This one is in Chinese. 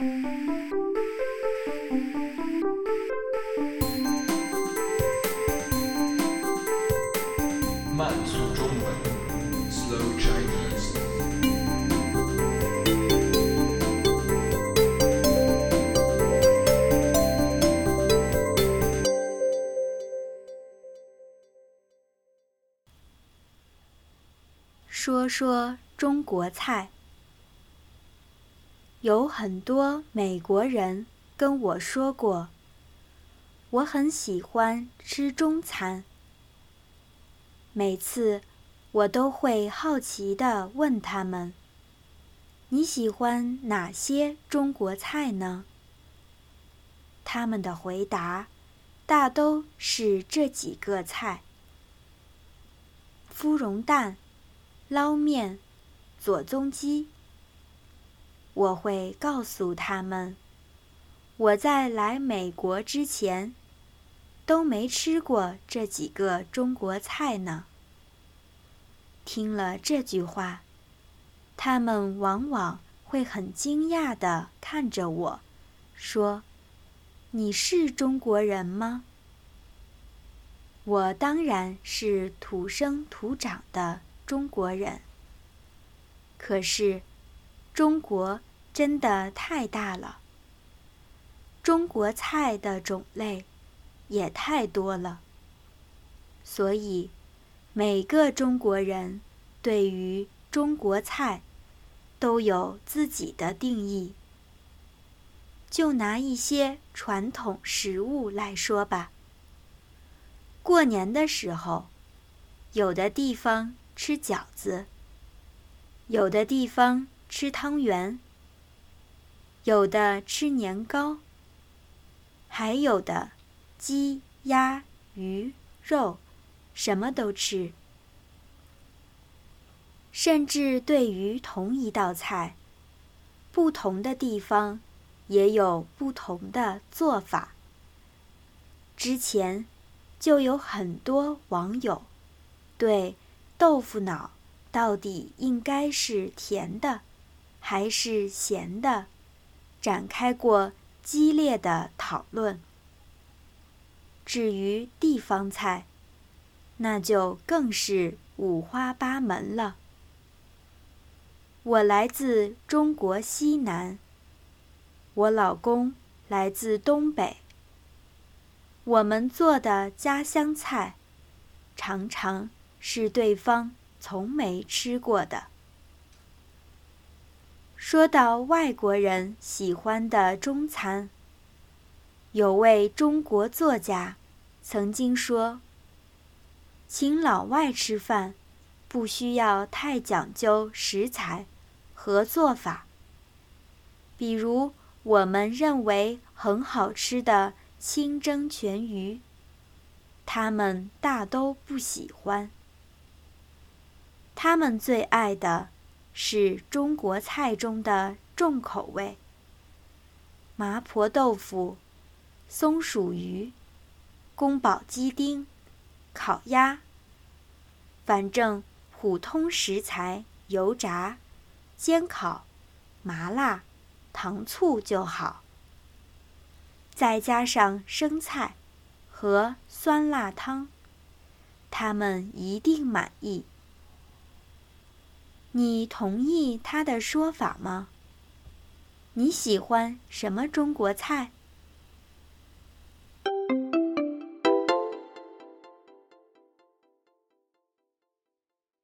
慢速中文，Slow Chinese。说说中国菜。有很多美国人跟我说过，我很喜欢吃中餐。每次我都会好奇地问他们：“你喜欢哪些中国菜呢？”他们的回答大都是这几个菜：芙蓉蛋。捞面、左宗基。我会告诉他们，我在来美国之前都没吃过这几个中国菜呢。听了这句话，他们往往会很惊讶地看着我，说：“你是中国人吗？”我当然是土生土长的。中国人。可是，中国真的太大了。中国菜的种类也太多了。所以，每个中国人对于中国菜都有自己的定义。就拿一些传统食物来说吧。过年的时候，有的地方。吃饺子，有的地方吃汤圆，有的吃年糕，还有的鸡、鸭、鱼、肉，什么都吃。甚至对于同一道菜，不同的地方也有不同的做法。之前就有很多网友对。豆腐脑到底应该是甜的，还是咸的？展开过激烈的讨论。至于地方菜，那就更是五花八门了。我来自中国西南，我老公来自东北。我们做的家乡菜，常常。是对方从没吃过的。说到外国人喜欢的中餐，有位中国作家曾经说：“请老外吃饭，不需要太讲究食材和做法。比如我们认为很好吃的清蒸全鱼，他们大都不喜欢。”他们最爱的是中国菜中的重口味：麻婆豆腐、松鼠鱼、宫保鸡丁、烤鸭。反正普通食材，油炸、煎烤、麻辣、糖醋就好。再加上生菜和酸辣汤，他们一定满意。你同意他的说法吗？你喜欢什么中国菜？